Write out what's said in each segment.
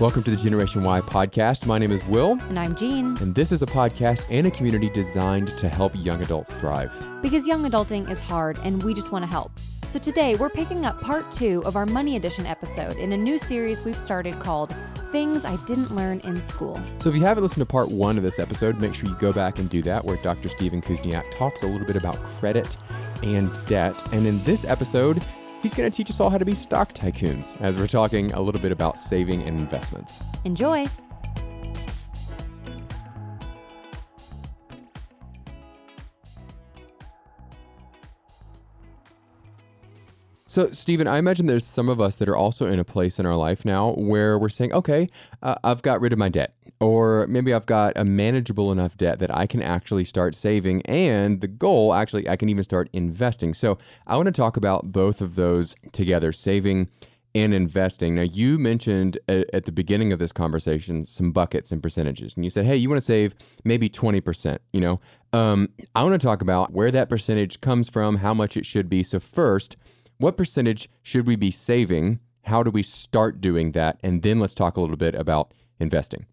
Welcome to the Generation Y podcast. My name is Will, And I'm Jean. and this is a podcast and a community designed to help young adults thrive. Because young adulting is hard and we just want to help. So today we're picking up part two of our Money Edition episode in a new series we've started called Things I Didn't Learn in School. So if you haven't listened to part one of this episode, make sure you go back and do that, where Dr. Stephen Kuzniak talks a little bit about credit and debt. And in this episode, he's going to teach us all how to be stock tycoons, as we're talking a little bit about saving and investments. Enjoy! So, Stephen, I imagine there's some of us that are also in a place in our life now where we're saying, okay, uh, I've got rid of my debt, or maybe I've got a manageable enough debt that I can actually start saving. And the goal, actually, I can even start investing. So, I want to talk about both of those together saving and investing. Now, you mentioned at, at the beginning of this conversation some buckets and percentages, and you said, hey, you want to save maybe 20%. You know, um, I want to talk about where that percentage comes from, how much it should be. So, first, what percentage should we be saving? How do we start doing that? And then let's talk a little bit about investing.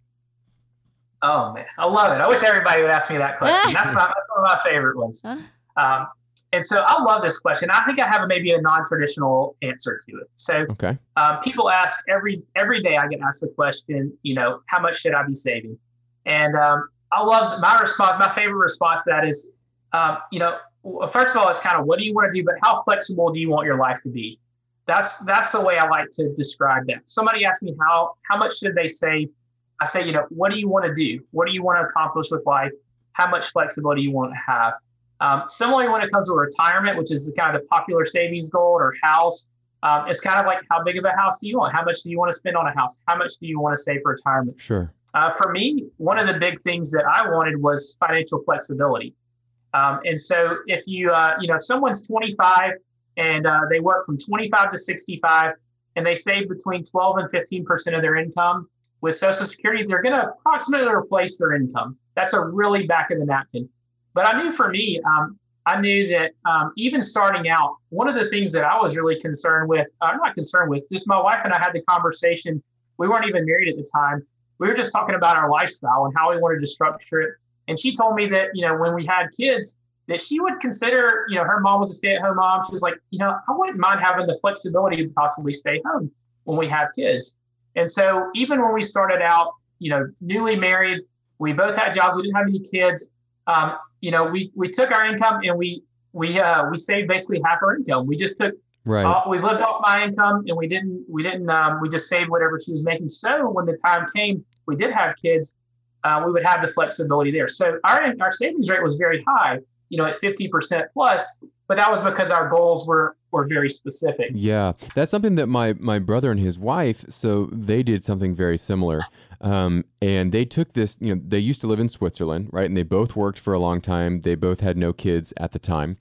Oh man, I love it. I wish everybody would ask me that question. That's my that's one of my favorite ones. Um, and so I love this question. I think I have a, maybe a non-traditional answer to it. So Okay. um, people ask every every day. I get asked the question. You know, how much should I be saving? And um, I love my response. My favorite response to that is, um, you know, w- first of all, it's kind of what do you want to do, but how flexible do you want your life to be? That's that's the way I like to describe that. Somebody asked me how how much should they save? I say, you know, what do you want to do? What do you want to accomplish with life? How much flexibility you want to have? Um, similarly, when it comes to retirement, which is the kind of the popular savings goal or house, um, it's kind of like how big of a house do you want? How much do you want to spend on a house? How much do you want to save for retirement? Sure. Uh, for me, one of the big things that I wanted was financial flexibility. Um, and so, if you, uh, you know, if someone's 25 and uh, they work from 25 to 65 and they save between 12 and 15 percent of their income with Social Security, they're going to approximately replace their income. That's a really back of the napkin. But I knew for me, um, I knew that um, even starting out, one of the things that I was really concerned with, I'm not concerned with, just my wife and I had the conversation. We weren't even married at the time. We were just talking about our lifestyle and how we wanted to structure it. And she told me that, you know, when we had kids, that she would consider, you know, her mom was a stay at home mom. She was like, you know, I wouldn't mind having the flexibility to possibly stay home when we have kids. And so even when we started out, you know, newly married, we both had jobs, we didn't have any kids. Um, you know, we we took our income and we we uh, we saved basically half our income. We just took Right. uh, we lived off my income and we didn't we didn't um, we just saved whatever she was making. So when the time came, we did have kids, uh, we would have the flexibility there. So our our savings rate was very high, you know, at fifty percent plus. But that was because our goals were were very specific. Yeah, that's something that my my brother and his wife. So they did something very similar, um, and they took this. You know, they used to live in Switzerland, right? And they both worked for a long time. They both had no kids at the time,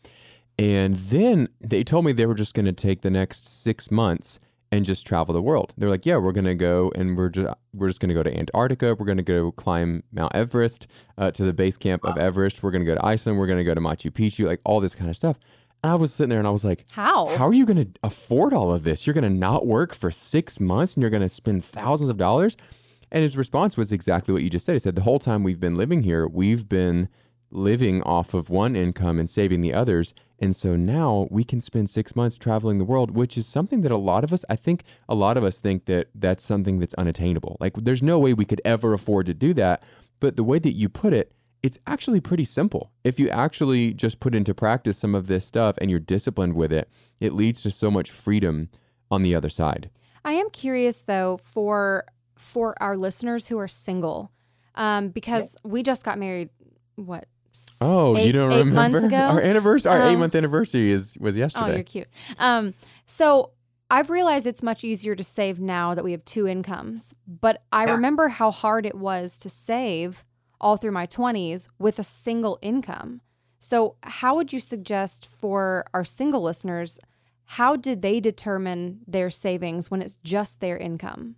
and then they told me they were just going to take the next six months and just travel the world. They're like, yeah, we're going to go and we're just we're just going to go to Antarctica. We're going to go climb Mount Everest uh, to the base camp of Everest. We're going to go to Iceland. We're going to go to Machu Picchu, like all this kind of stuff. And I was sitting there and I was like, How? how are you going to afford all of this? You're going to not work for six months and you're going to spend thousands of dollars. And his response was exactly what you just said. He said, The whole time we've been living here, we've been living off of one income and saving the others. And so now we can spend six months traveling the world, which is something that a lot of us, I think a lot of us think that that's something that's unattainable. Like there's no way we could ever afford to do that. But the way that you put it, it's actually pretty simple. If you actually just put into practice some of this stuff and you're disciplined with it, it leads to so much freedom on the other side. I am curious though for for our listeners who are single, um, because we just got married. What? S- Oh, you don't eight remember? months ago? Our anniversary, our eight Um, month anniversary is was yesterday. Oh, you're cute. Um, so I've realized it's much easier to save now that we have two incomes. But I Yeah. remember how hard it was to save all through my 20s with a single income. So, how would you suggest for our single listeners? How did they determine their savings when it's just their income?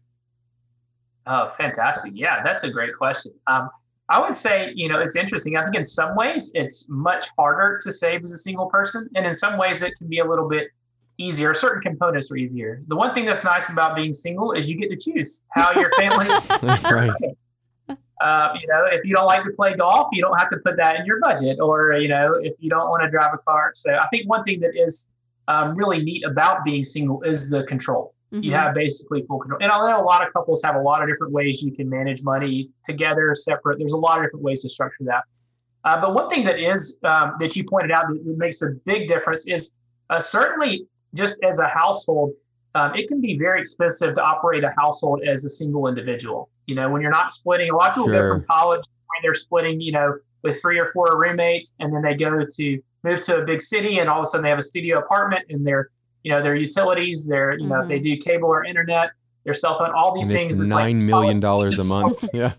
Oh, fantastic. Yeah, that's a great question. Um, I would say, you know, it's interesting. I think in some ways it's much harder to save as a single person. And in some ways it can be a little bit easier. Certain components are easier. The one thing that's nice about being single is you get to choose how your family is. right. Uh, you know, if you don't like to play golf, you don't have to put that in your budget, or you know, if you don't want to drive a car. So I think one thing that is um, really neat about being single is the control. Mhm. You have basically full control. And I know a lot of couples have a lot of different ways you can manage money together, separate. There's a lot of different ways to structure that. Uh, but one thing that is um, that you pointed out that, makes a big difference is uh, certainly just as a household, um, it can be very expensive to operate a household as a single individual. You know, when you're not splitting, a lot of people Sure. go from college where they're splitting, you know, with three or four roommates, and then they go to move to a big city, and all of a sudden they have a studio apartment, and their, you know, their utilities, their, you know, if they do cable or internet, their cell phone, all these And things. it's it's like, nine million dollars a month. Yeah.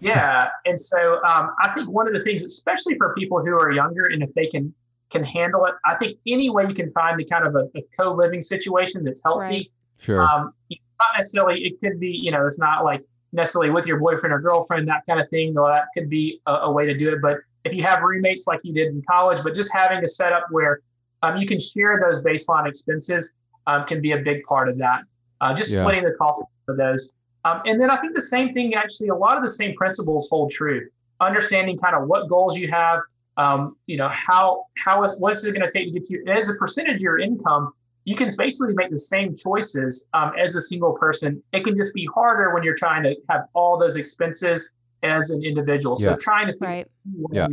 yeah and so um, i think one of the things especially for people who are younger and if they can can handle it i think any way you can find the kind of a, a co-living situation that's healthy Right. Sure. um, not necessarily it could be you know it's not like necessarily with your boyfriend or girlfriend that kind of thing though that could be a, a way to do it but if you have roommates like you did in college but just having a setup where um, you can share those baseline expenses um, can be a big part of that uh, just Yeah. splitting the cost of those um, and then i think the same thing actually a lot of the same principles hold true understanding kind of what goals you have um, you know how how is what's it going to take to get you as a percentage of your income you can basically make the same choices um, as a single person. It can just be harder when you're trying to have all those expenses as an individual. Yeah. So trying to Right. Yeah.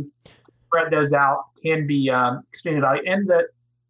spread those out can be um, extremely valuable. And that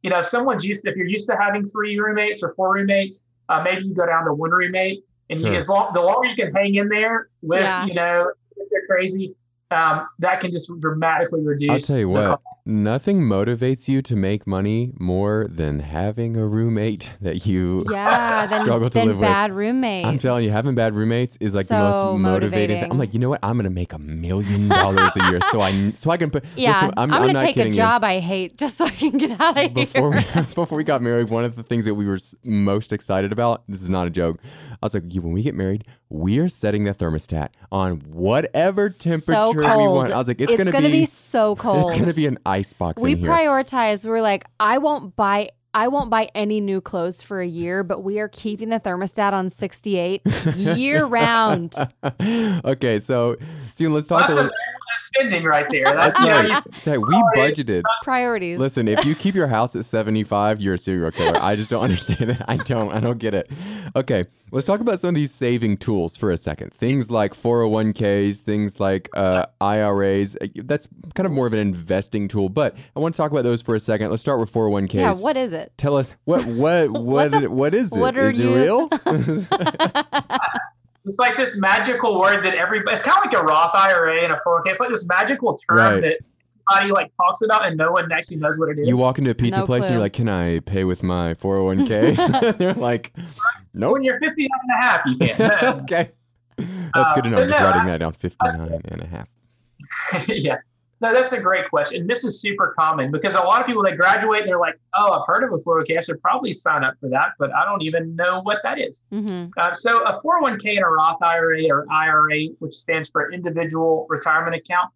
you know, if someone's used to, if you're used to having three roommates or four roommates, uh, maybe you go down to one roommate, and Sure. you, as long the longer you can hang in there with, Yeah. you know, if they're crazy, um, that can just dramatically reduce. I'll tell you the what, nothing motivates you to make money more than having a roommate that you Yeah, then, struggle to then live with. bad roommates. I'm telling you, having bad roommates is like the So most motivating. thing. I'm like, you know what? I'm gonna make a million dollars a year, so I so I can put. Yeah, listen, I'm, I'm, I'm gonna not take a kidding you. job I hate just so I can get out of Before we, here. before we got married, one of the things that we were most excited about. This is not a joke. I was like, "You- when we get married, we are setting the thermostat on whatever temperature so we want. I was like, it's, gonna, be, so cold. it's gonna be an ice box we in here. prioritize. We're like, I won't buy. I won't buy any new clothes for a year, but we are keeping the thermostat on 68 year round. okay, so Stephen, let's talk That's a little. Spending right there. That's, That's right. you- That's right. We budgeted. Priorities. Listen, if you keep your house at 75, you're a serial killer. I just don't understand it. I don't. I don't get it. Okay, let's talk about some of these saving tools for a second. Things like 401ks, things like uh, IRAs. Uh, That's kind of more of an investing tool, but I want to talk about those for a second. Let's start with 401ks. yeah, what is it? Tell us what what what What's a- it- what is it? what are Is it real? it's like this magical word that everybody it's kind of like a Roth IRA and a 401k. It's like this magical term Right. that everybody like talks about and no one actually knows what it is. you walk into a pizza No place and you're like, "Can I pay with my 401k?" They're like, "Nope." when you're 59 and a half, you can't. okay. That's good to Uh, know. so I'm just no, writing that down 59 and a half. yeah. No, that's a great question. This is super common because a lot of people that graduate they're like, "Oh, I've heard of a 401k. I should probably sign up for that, but I don't even know what that is." hmm Uh, so a 401k and a Roth IRA or IRA, which stands for Individual Retirement Account,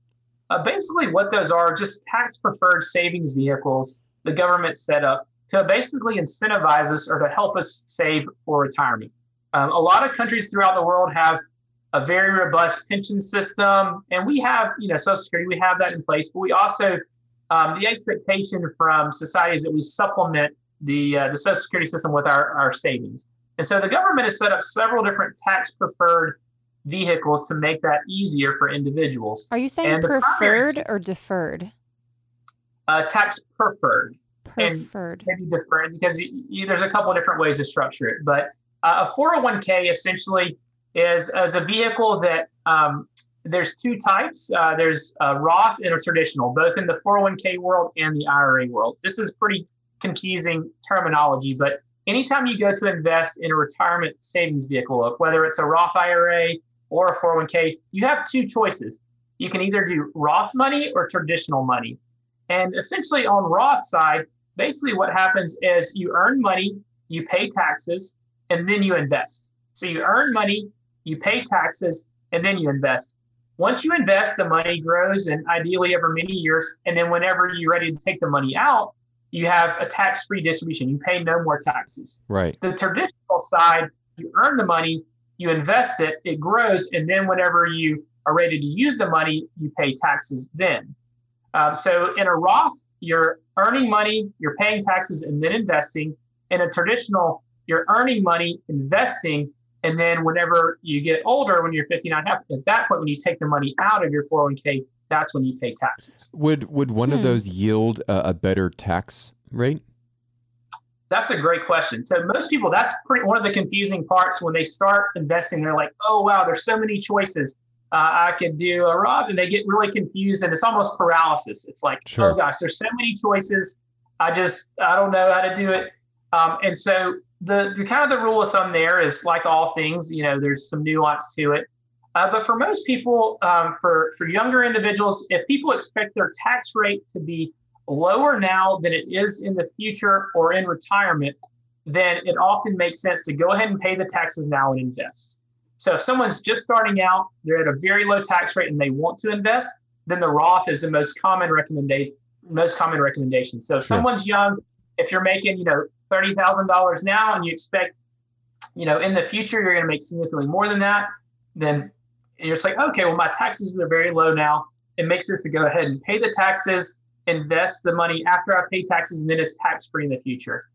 uh, basically what those are just tax preferred savings vehicles the government set up to basically incentivize us or to help us save for retirement. Um, a lot of countries throughout the world have a very robust pension system, and we have, you know, Social Security, we have that in place, but we also um, the expectation from society is that we supplement the uh, the Social Security system with our, our savings. And so the government has set up several different tax preferred vehicles to make that easier for individuals. Are you saying And preferred or deferred? Uh, tax preferred, And- Preferred. maybe deferred, because y y there's a couple of different ways to structure it. But uh, a 401k essentially is as a vehicle that um, there's two types. Uh, there's a Roth and a traditional, both in the 401k world and the IRA world. This is pretty confusing terminology, but anytime you go to invest in a retirement savings vehicle, whether it's a Roth IRA or a 401k, you have two choices. You can either do Roth money or traditional money. And essentially on Roth side, basically what happens is you earn money, you pay taxes, and then you invest. So you earn money, you pay taxes, and then you invest. Once you invest, the money grows and ideally over many years. And then whenever you're ready to take the money out, you have a tax free distribution. You pay no more taxes. Right. The traditional side, you earn the money, you invest it, it grows, and then whenever you are ready to use the money, you pay taxes then. Um, so in a Roth, you're earning money, you're paying taxes, and then investing. In a traditional, you're earning money, investing, and then whenever you get older, when you're 59 half, at that point, when you take the money out of your 401k, that's when you pay taxes. Would would one Hmm. of those yield a, a better tax rate? That's a great question. So most people, that's pretty, one of the confusing parts when they start investing. They're like, "Oh wow, there's so many choices. Uh, I could do a Roth," and they get really confused, and it's almost paralysis. It's like, Sure. "Oh gosh, there's so many choices. I just I don't know how to do it." Um, and so the the kind of the rule of thumb there is like all things, you know, there's some nuance to it. Uh, but for most people, um, for for younger individuals, if people expect their tax rate to be lower now than it is in the future or in retirement, then it often makes sense to go ahead and pay the taxes now and invest. So if someone's just starting out, they're at a very low tax rate and they want to invest, then the Roth is the most common recommendation. Most common recommendation. So if Sure. someone's young, if you're making you know thirty thousand dollars now and you expect you know in the future you're going to make significantly more than that, then you're just like okay, well my taxes are very low now. It makes sense to go ahead and pay the taxes invest the money after I pay taxes, and then it's tax free in the future.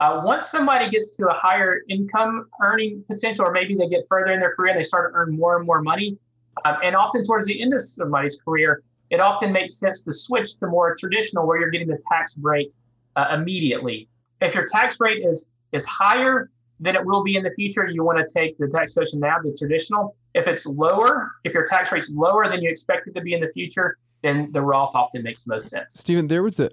Uh, once somebody gets to a higher income earning potential, or maybe they get further in their career and they start to earn more and more money, um, and often towards the end of somebody's career, it often makes sense to switch to more traditional where you're getting the tax break uh, immediately. If your tax rate is is higher than it will be in the future, you want to take the tax taxation now, the traditional. If it's lower, if your tax rate's lower than you expect it to be in the future, then the Roth often makes most sense. Stephen, there was a,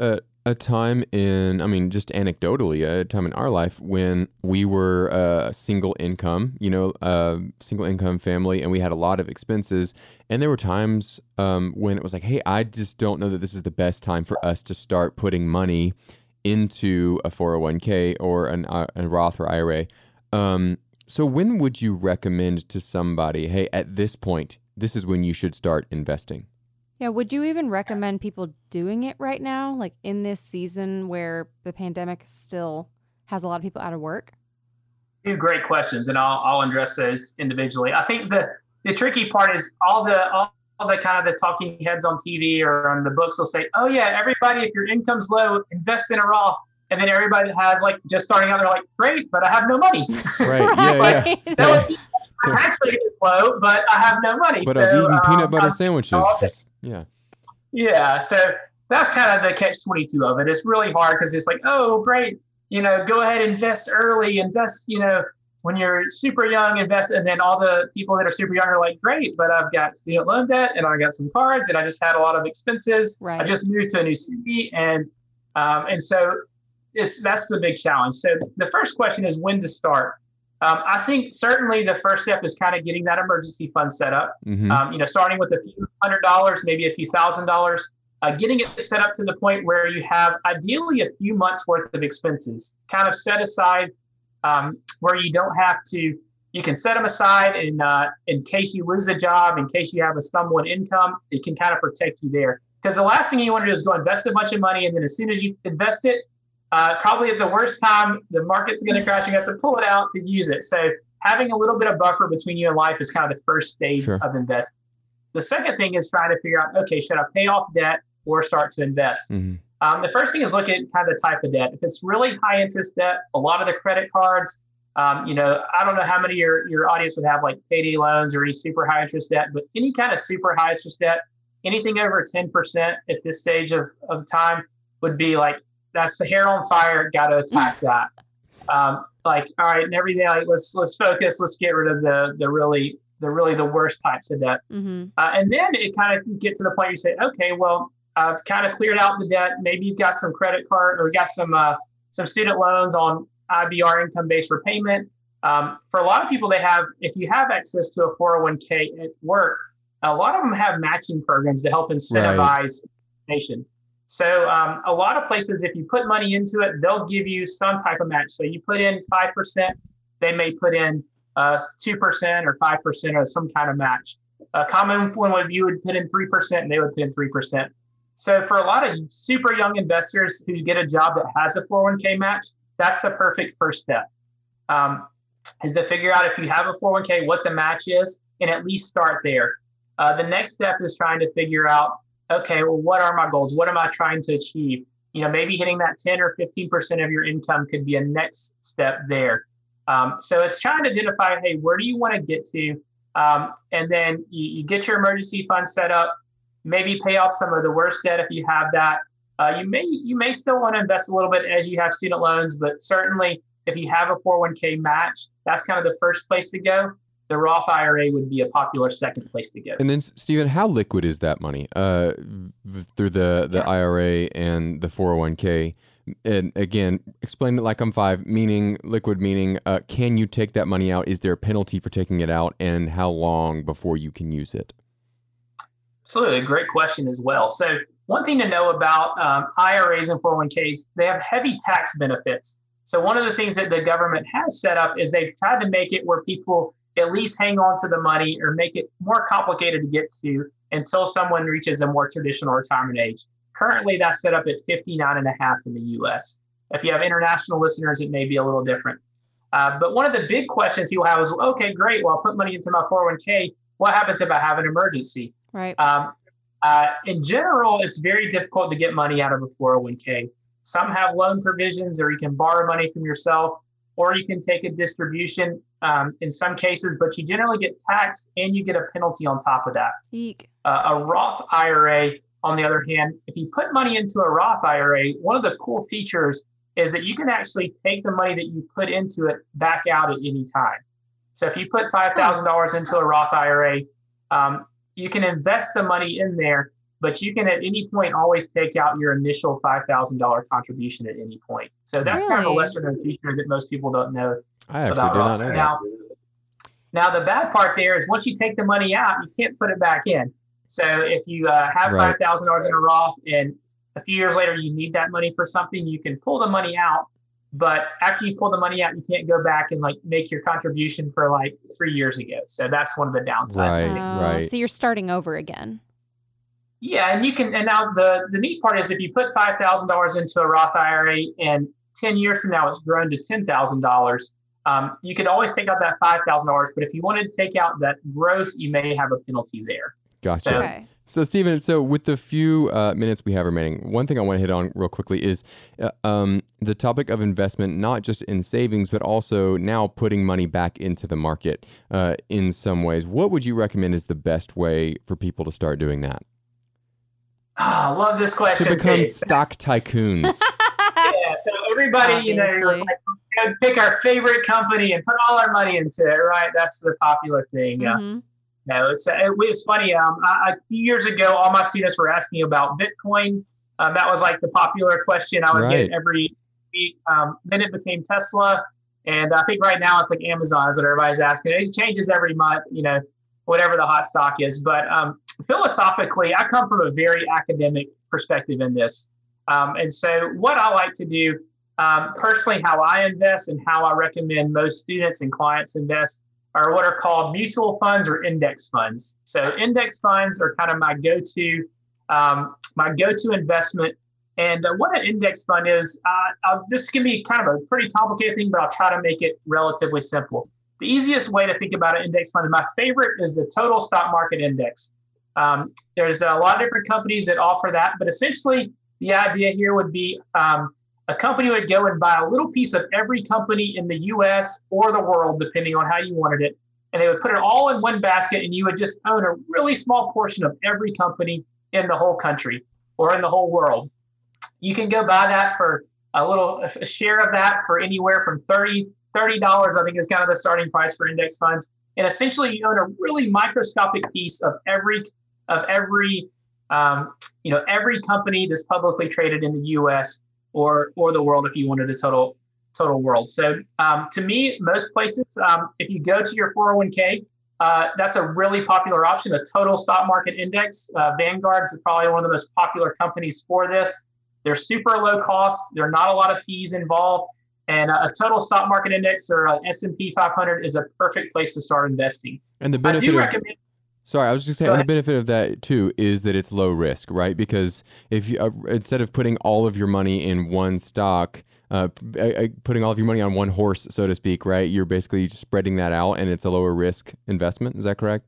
a, a time in, I mean, just anecdotally, a time in our life when we were a single income, you know, a single income family, and we had a lot of expenses. And there were times um, when it was like, hey, I just don't know that this is the best time for us to start putting money into a 401k or an, uh, a Roth or IRA. Um, so when would you recommend to somebody, hey, at this point, this is when you should start investing? Yeah, would you even recommend people doing it right now, like in this season where the pandemic still has a lot of people out of work? Two great questions, and I'll, I'll address those individually. I think the the tricky part is all the all, all the kind of the talking heads on TV or on the books will say, "Oh yeah, everybody, if your income's low, invest in a Roth." And then everybody that has like just starting out, they're like, "Great, but I have no money." Right. Yeah. yeah. That would- my tax rate is low, but I have no money. But so, I've eaten peanut um, butter I'm- sandwiches. Just- yeah. Yeah, so that's kind of the catch 22 of it. It's really hard because it's like, oh, great, you know, go ahead, invest early, invest, you know, when you're super young, invest. And then all the people that are super young are like, great, but I've got student loan debt and I got some cards and I just had a lot of expenses. I just moved to a new city. And, um, and so it's, that's the big challenge. So the first question is when to start. Um, I think certainly the first step is kind of getting that emergency fund set up hmm um, you know, starting with a few hundred dollars, maybe a few thousand dollars, uh, getting it set up to the point where you have ideally a few months worth of expenses kind of set aside um, where you don't have to, you can set them aside in, uh, in case you lose a job, in case you have a stumbling income, it can kind of protect you there. Because the last thing you want to do is go invest a bunch of money and then as soon as you invest it, uh, probably at the worst time, the market's going to crash. You have to pull it out to use it. So having a little bit of buffer between you and life is kind of the first stage Sure. of investing. The second thing is trying to figure out, okay, should I pay off debt or start to invest? hmm Um, the first thing is look at kind of the type of debt. If it's really high interest debt, a lot of the credit cards, um, you know, I don't know how many of your, your audience would have like payday loans or any super high interest debt, but any kind of super high interest debt, anything over 10% at this stage of, of time would be like, that's the hair on fire, got to attack that. Um, like, all right, and every day, like, let's, let's focus, let's get rid of the, the really, the really the worst types of debt. Mm-hmm. Uh, and then it kind of get to the point you say, okay, well, I've kind of cleared out the debt. Maybe you've got some credit card or got some uh, some student loans on IBR income based repayment. Um, for a lot of people, they have if you have access to a 401k at work, a lot of them have matching programs to help incentivize participation. So um, a lot of places, if you put money into it, they'll give you some type of match. So you put in five percent, they may put in uh, two percent or five percent or some kind of match. A common one would you would put in three percent, and they would put in three percent. So for a lot of super young investors who get a job that has a 401k match, that's the perfect first step. Um, is to figure out if you have a 401k, what the match is, and at least start there. Uh, the next step is trying to figure out, okay, well, what are my goals? What am I trying to achieve? You know, maybe hitting that 10 or 15% of your income could be a next step there. Um, so it's trying to identify, hey, where do you want to get to? Um, and then you, you, get your emergency fund set up, maybe pay off some of the worst debt if you have that. Uh, you may you may still want to invest a little bit as you have student loans, but certainly if you have a 401k match, that's kind of the first place to go. The Roth IRA would be a popular second place to go. And then, Stephen, how liquid is that money uh, through the, the yeah. IRA and the 401k? And again, explain it like I'm five, meaning liquid, meaning uh, can you take that money out? Is there a penalty for taking it out? And how long before you can use it? Absolutely. Great question as well. So, one thing to know about um, IRAs and 401ks, they have heavy tax benefits. So one of the things that the government has set up is they've tried to make it where people at least hang on to the money or make it more complicated to get to until someone reaches a more traditional retirement age. Currently, that's set up at 59 and a half in the US. If you have international listeners, it may be a little different. Uh, but one of the big questions people have is, okay, great. Well, I'll put money into my 401k. What happens if I have an emergency? Right. Um, uh, in general, it's very difficult to get money out of a 401k. Some have loan provisions, or you can borrow money from yourself, or you can take a distribution um, in some cases, but you generally get taxed and you get a penalty on top of that. Uh, a Roth IRA, on the other hand, if you put money into a Roth IRA, one of the cool features is that you can actually take the money that you put into it back out at any time. So if you put $5,000 into a Roth IRA, um, you can invest the money in there but you can at any point always take out your initial $5,000 contribution at any point. So that's really? kind of a lesser known feature that most people don't know. I actually about did not know now, now, the bad part there is once you take the money out, you can't put it back in. So if you uh, have right. $5,000 in a Roth and a few years later you need that money for something, you can pull the money out. But after you pull the money out, you can't go back and like make your contribution for like three years ago. So that's one of the downsides. Right, oh, right. So you're starting over again. Yeah, and you can. And now the the neat part is if you put five thousand dollars into a Roth IRA, and ten years from now it's grown to ten thousand um, dollars, you could always take out that five thousand dollars. But if you wanted to take out that growth, you may have a penalty there. Gotcha. So, okay. So, Stephen, so with the few uh, minutes we have remaining, one thing I want to hit on real quickly is uh, um, the topic of investment, not just in savings, but also now putting money back into the market uh, in some ways. What would you recommend is the best way for people to start doing that? Oh, I love this question. To become too. stock tycoons. yeah, so everybody, Obviously. you know, like, pick our favorite company and put all our money into it, right? That's the popular thing. Mm-hmm. No, it's it was funny. Um, I, a few years ago, all my students were asking about Bitcoin. Um, that was like the popular question I would right. get every week. Um, then it became Tesla, and I think right now it's like Amazon is what everybody's asking. It changes every month, you know, whatever the hot stock is. But um, philosophically, I come from a very academic perspective in this. Um, and so, what I like to do um, personally, how I invest and how I recommend most students and clients invest are what are called mutual funds or index funds. So, index funds are kind of my go to um, my go to investment. And uh, what an index fund is, uh, this can be kind of a pretty complicated thing, but I'll try to make it relatively simple. The easiest way to think about an index fund, my favorite is the total stock market index. Um, there's a lot of different companies that offer that, but essentially the idea here would be um, a company would go and buy a little piece of every company in the US or the world, depending on how you wanted it. And they would put it all in one basket, and you would just own a really small portion of every company in the whole country or in the whole world. You can go buy that for a little a share of that for anywhere from 30 $30, I think, is kind of the starting price for index funds. And essentially, you own a really microscopic piece of every of every um, you know every company that's publicly traded in the U.S. or or the world if you wanted a total total world. So um, to me, most places, um, if you go to your 401k, uh, that's a really popular option. A total stock market index. Uh, is probably one of the most popular companies for this. They're super low cost. There are not a lot of fees involved, and a total stock market index or S&P 500 is a perfect place to start investing. And the benefit I do of, recommend Sorry, I was just saying the benefit of that too is that it's low risk, right? Because if you uh, instead of putting all of your money in one stock, uh, putting all of your money on one horse, so to speak, right? You're basically spreading that out, and it's a lower risk investment. Is that correct?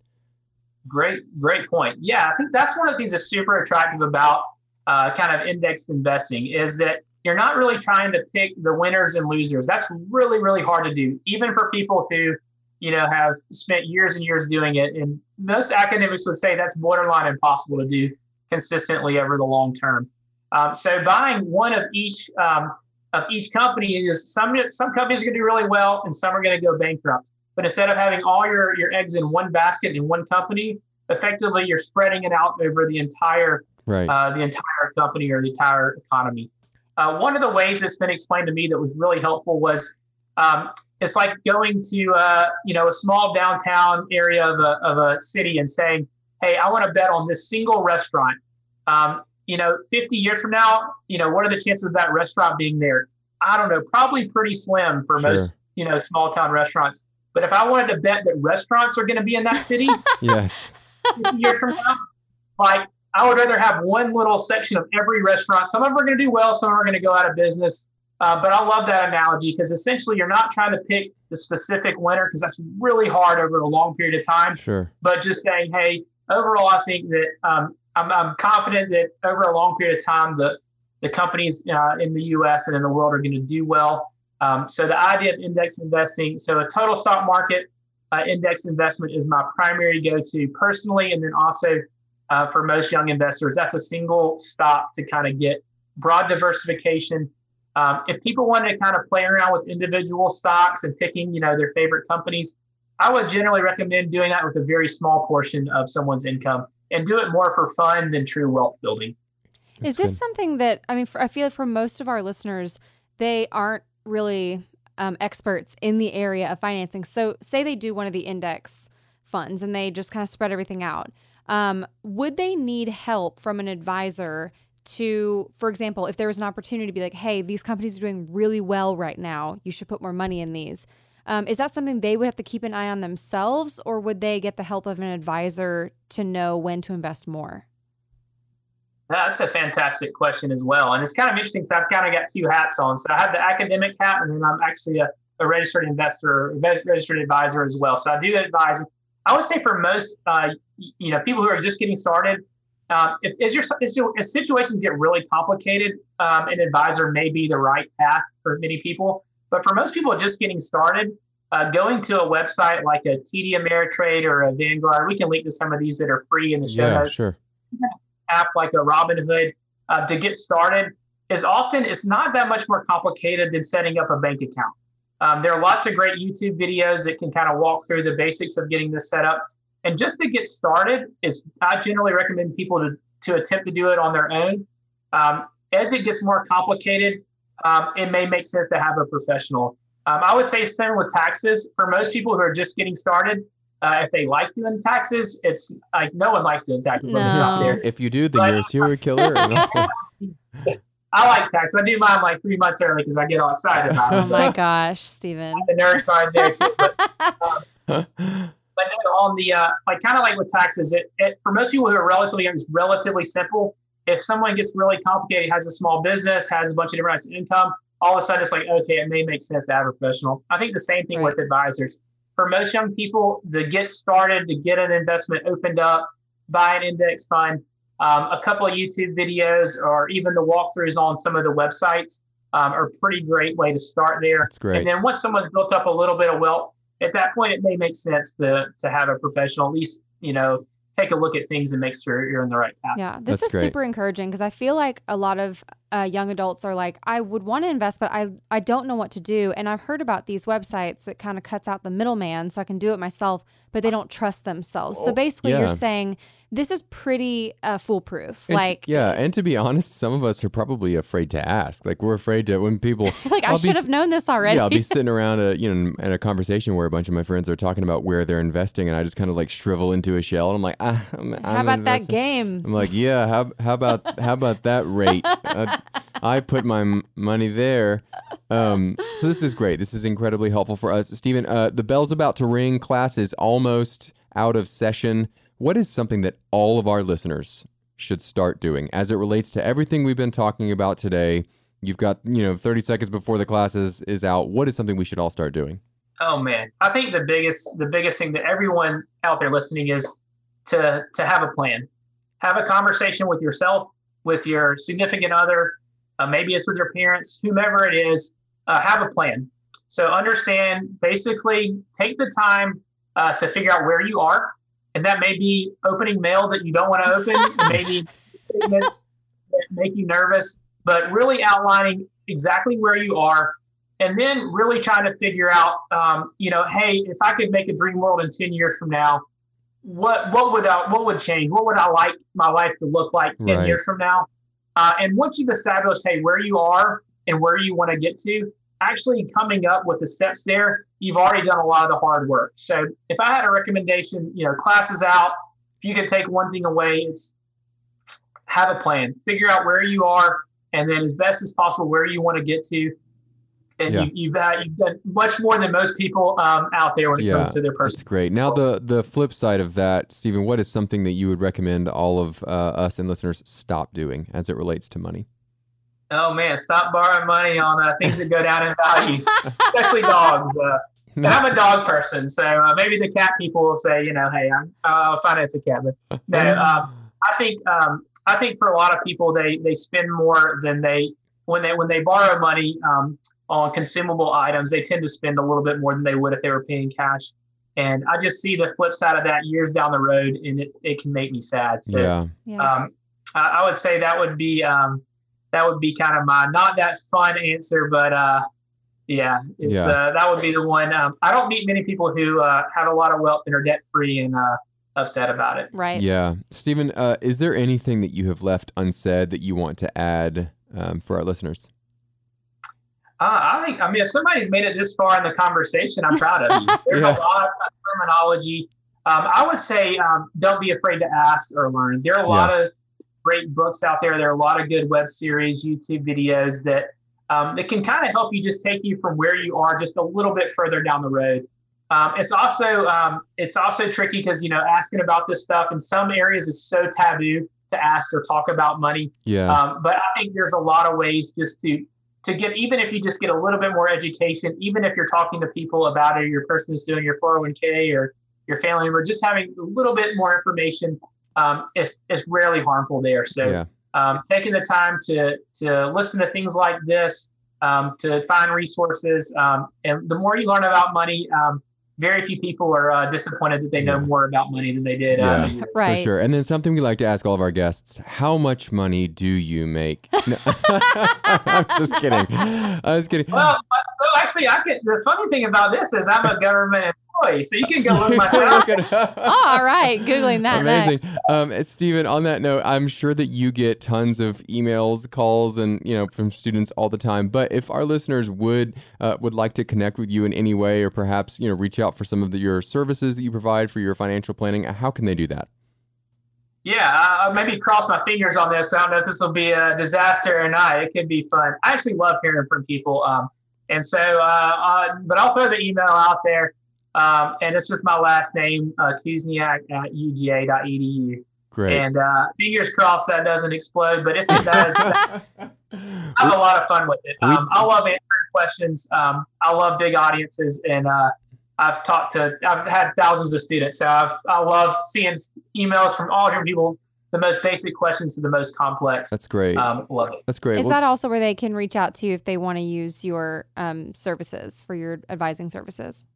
Great, great point. Yeah, I think that's one of the things that's super attractive about uh, kind of indexed investing is that you're not really trying to pick the winners and losers. That's really, really hard to do, even for people who, you know, have spent years and years doing it. And most academics would say that's borderline impossible to do consistently over the long term. Um, so buying one of each um, of each company is some some companies are going to do really well and some are going to go bankrupt. But instead of having all your, your eggs in one basket in one company, effectively you're spreading it out over the entire right. uh, the entire company or the entire economy. Uh, one of the ways that's been explained to me that was really helpful was um, it's like going to uh, you know a small downtown area of a, of a city and saying, "Hey, I want to bet on this single restaurant." Um, you know, 50 years from now, you know, what are the chances of that restaurant being there? I don't know, probably pretty slim for sure. most you know small town restaurants. But if I wanted to bet that restaurants are going to be in that city, yes, years from now, like I would rather have one little section of every restaurant. Some of them are going to do well, some are going to go out of business. Uh, but I love that analogy because essentially you're not trying to pick the specific winner because that's really hard over a long period of time. Sure. But just saying, hey, overall, I think that um, I'm, I'm, confident that over a long period of time, the the companies uh, in the U.S. and in the world are going to do well. Um, so the idea of index investing, so a total stock market uh, index investment is my primary go-to personally, and then also uh, for most young investors, that's a single stop to kind of get broad diversification. Um, if people want to kind of play around with individual stocks and picking, you know, their favorite companies, I would generally recommend doing that with a very small portion of someone's income and do it more for fun than true wealth building. Is this something that I mean? For, I feel for most of our listeners, they aren't really um, experts in the area of financing. So, say they do one of the index funds and they just kind of spread everything out. Um, would they need help from an advisor to, for example, if there was an opportunity to be like, hey, these companies are doing really well right now, you should put more money in these? Um, is that something they would have to keep an eye on themselves, or would they get the help of an advisor to know when to invest more? That's a fantastic question as well. And it's kind of interesting because I've kind of got two hats on. So I have the academic hat, and then I'm actually a, a registered investor, registered advisor as well. So I do advise. I would say for most, uh, you know, people who are just getting started, um, if, as, your, as, your, as situations get really complicated, um, an advisor may be the right path for many people. But for most people just getting started, uh, going to a website like a TD Ameritrade or a Vanguard, we can link to some of these that are free in the show yeah, notes. Sure app like a Robinhood uh, to get started is often it's not that much more complicated than setting up a bank account. Um, there are lots of great YouTube videos that can kind of walk through the basics of getting this set up. And just to get started, is I generally recommend people to to attempt to do it on their own. Um, as it gets more complicated, um, it may make sense to have a professional. Um, I would say same with taxes. For most people who are just getting started, uh, if they like doing taxes, it's like no one likes doing taxes. No. there. If you do, then but, you're a serial killer. I like taxes. I do mine like three months early because I get all excited about it. Oh my gosh, Stephen. The nerd card there too. But, um, but on the uh, like kind of like with taxes, it, it for most people who are relatively young, it's relatively simple. If someone gets really complicated, has a small business, has a bunch of different types of income, all of a sudden it's like, okay, it may make sense to have a professional. I think the same thing right. with advisors for most young people to get started, to get an investment opened up, buy an index fund, um, a couple of YouTube videos or even the walkthroughs on some of the websites um, are a pretty great way to start there. That's great. And then once someone's built up a little bit of wealth, at that point, it may make sense to to have a professional, at least you know, take a look at things and make sure you're in the right path. Yeah, this That's is great. super encouraging because I feel like a lot of uh, young adults are like, I would want to invest, but I I don't know what to do. And I've heard about these websites that kind of cuts out the middleman, so I can do it myself, but they don't trust themselves. So basically, yeah. you're saying this is pretty uh, foolproof. And like, yeah, and to be honest, some of us are probably afraid to ask. Like, we're afraid to when people like I'll i should have known this already. Yeah, I'll be sitting around a you know in a conversation where a bunch of my friends are talking about where they're investing, and I just kind of like shrivel into a shell, and I'm like, ah, I'm, how I'm about investing. that game? I'm like, yeah, how how about how about that rate? Uh, I put my m- money there. Um, so this is great. This is incredibly helpful for us, Stephen. Uh, the bell's about to ring. Class is almost out of session. what is something that all of our listeners should start doing as it relates to everything we've been talking about today? You've got, you know, 30 seconds before the class is, is out. What is something we should all start doing? Oh man, I think the biggest the biggest thing that everyone out there listening is to to have a plan. Have a conversation with yourself, with your significant other, uh, maybe it's with your parents, whomever it is. Uh, have a plan. So understand, basically, take the time uh, to figure out where you are, and that may be opening mail that you don't want to open, maybe statements that make you nervous, but really outlining exactly where you are and then really trying to figure out, um, you know, hey, if I could make a dream world in ten years from now, what what would I, what would change? What would I like my life to look like ten Right. years from now? Uh, and once you've established, hey, where you are and where you want to get to, actually coming up with the steps there, you've already done a lot of the hard work. So if I had a recommendation, you know, classes out, if you could take one thing away, it's have a plan, figure out where you are, and then as best as possible where you want to get to. And Yeah. you, you've uh, you've done much more than most people um, out there when it Yeah, comes to their personal. That's great. Now, the the flip side of that, Stephen, what is something that you would recommend all of uh, us and listeners stop doing as it relates to money? Oh man, stop borrowing money on uh, things that go down in value, especially dogs. Uh, and I'm a dog person, so uh, maybe the cat people will say, you know, hey, I'm, I'll finance a cat. But no, um, I think um, I think for a lot of people, they they spend more than they when they when they borrow money um, on consumable items. They tend to spend a little bit more than they would if they were paying cash. And I just see the flip side of that years down the road, and it, it can make me sad. So yeah, Yeah. um, I, I would say that would be um, that would be kind of my not that fun answer, but uh, yeah, it's, Yeah. Uh, that would be the one. Um, I don't meet many people who uh, have a lot of wealth and are debt free and uh, upset about it. right. yeah. Stephen, uh, is there anything that you have left unsaid that you want to add um, for our listeners? Uh, I think I mean if somebody's made it this far in the conversation, I'm proud of you. There's Yeah. a lot of terminology. Um, I would say um, don't be afraid to ask or learn. There are a lot of great books out there. There are a lot of good web series, YouTube videos that um, that can kind of help you just take you from where you are just a little bit further down the road. Um, it's also um, it's also tricky because you know asking about this stuff in some areas is so taboo to ask or talk about money. Yeah, Um, but I think there's a lot of ways just to to get even if you just get a little bit more education, even if you're talking to people about it, your person is doing your 401k or your family member, just having a little bit more information um, is is rarely harmful there. So yeah, um, taking the time to to listen to things like this, um, to find resources, um, and the more you learn about money, um, very few people are uh, disappointed that they know Yeah. more about money than they did. Yeah. Uh, a year Right. for sure. And then something we like to ask all of our guests: How much money do you make? No, I'm just kidding. I was kidding. Well, well, actually, I could. The funny thing about this is I'm a government employee, so you can go look myself. Look at- All right. Googling that Amazing. Um, Stephen, on that note, I'm sure that you get tons of emails, calls, and you know from students all the time. But if our listeners would uh, would like to connect with you in any way, or perhaps you know reach out for some of the, your services that you provide for your financial planning, how can they do that? Yeah, I, I maybe cross my fingers on this. I don't know if this will be a disaster or not. It could be fun. I actually love hearing from people. Um, and so, uh, uh, but I'll throw the email out there. Um, and it's just my last name, uh, Kuzniak at uga.edu. Great. And uh, fingers crossed that doesn't explode. But if it does, I have a lot of fun with it. Um, I love answering questions. Um, I love big audiences, and uh, I've talked to, I've had thousands of students, so I've, I love seeing emails from all different people, the most basic questions to the most complex. That's great. um, love it. That's great. Is Well, that also where they can reach out to you if they want to use your um, services for your advising services?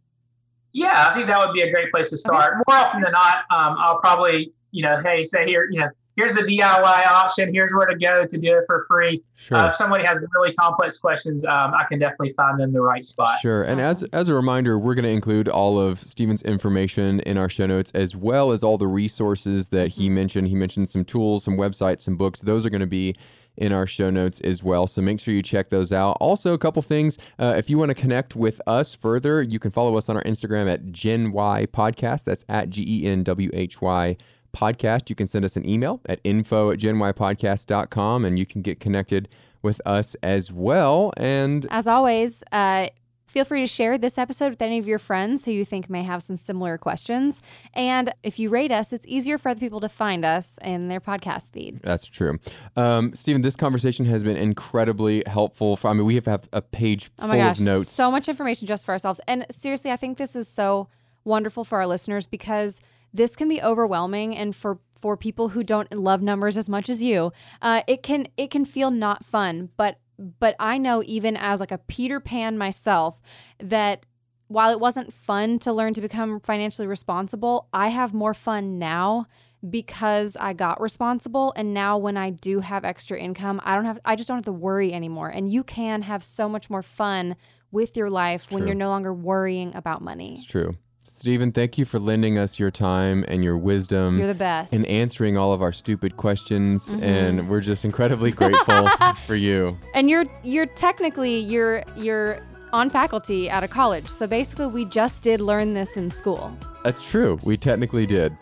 Yeah, I think that would be a great place to start. More often than not, um, I'll probably, you know, hey, say here, you know, here's a DIY option. Here's where to go to do it for free. sure. Uh, if somebody has really complex questions, um, I can definitely find them the right spot. Sure. And as as a reminder, we're going to include all of Stephen's information in our show notes, as well as all the resources that he mentioned. He mentioned some tools, some websites, some books. Those are going to be in our show notes as well. So make sure you check those out. Also, a couple things. Uh, if you want to connect with us further, you can follow us on our Instagram at Gen Y Podcast. That's at G E N W H Y podcast. You can send us an email at info at genypodcast.com and you can get connected with us as well. And As always, uh, Feel free to share this episode with any of your friends who you think may have some similar questions. And if you rate us, it's easier for other people to find us in their podcast feed. That's true. Um, Stephen, this conversation has been incredibly helpful. For, I mean, we have, have a page Oh full my gosh, of notes. so much information just for ourselves. And seriously, I think this is so wonderful for our listeners because this can be overwhelming and for for people who don't love numbers as much as you, uh, it can it can feel not fun. But but I know even as like a Peter Pan myself that while it wasn't fun to learn to become financially responsible, I have more fun now because I got responsible and now when I do have extra income, I don't have I just don't have to worry anymore. And you can have so much more fun with your life when you're no longer worrying about money. It's true. Stephen, thank you for lending us your time and your wisdom. You're the best. and answering all of our stupid questions, Mm-hmm. and we're just incredibly grateful for you. and you're you're technically you're you're on faculty at a college. So basically we just did learn this in school. That's true. We technically did.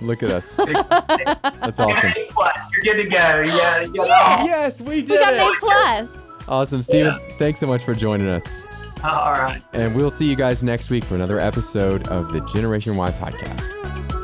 Look at us. That's awesome. You're good to go. Yeah, you got Yes, we did We got it. an A plus. Awesome, Stephen. Thanks so much for joining us. All right. And we'll see you guys next week for another episode of the Generation Y podcast.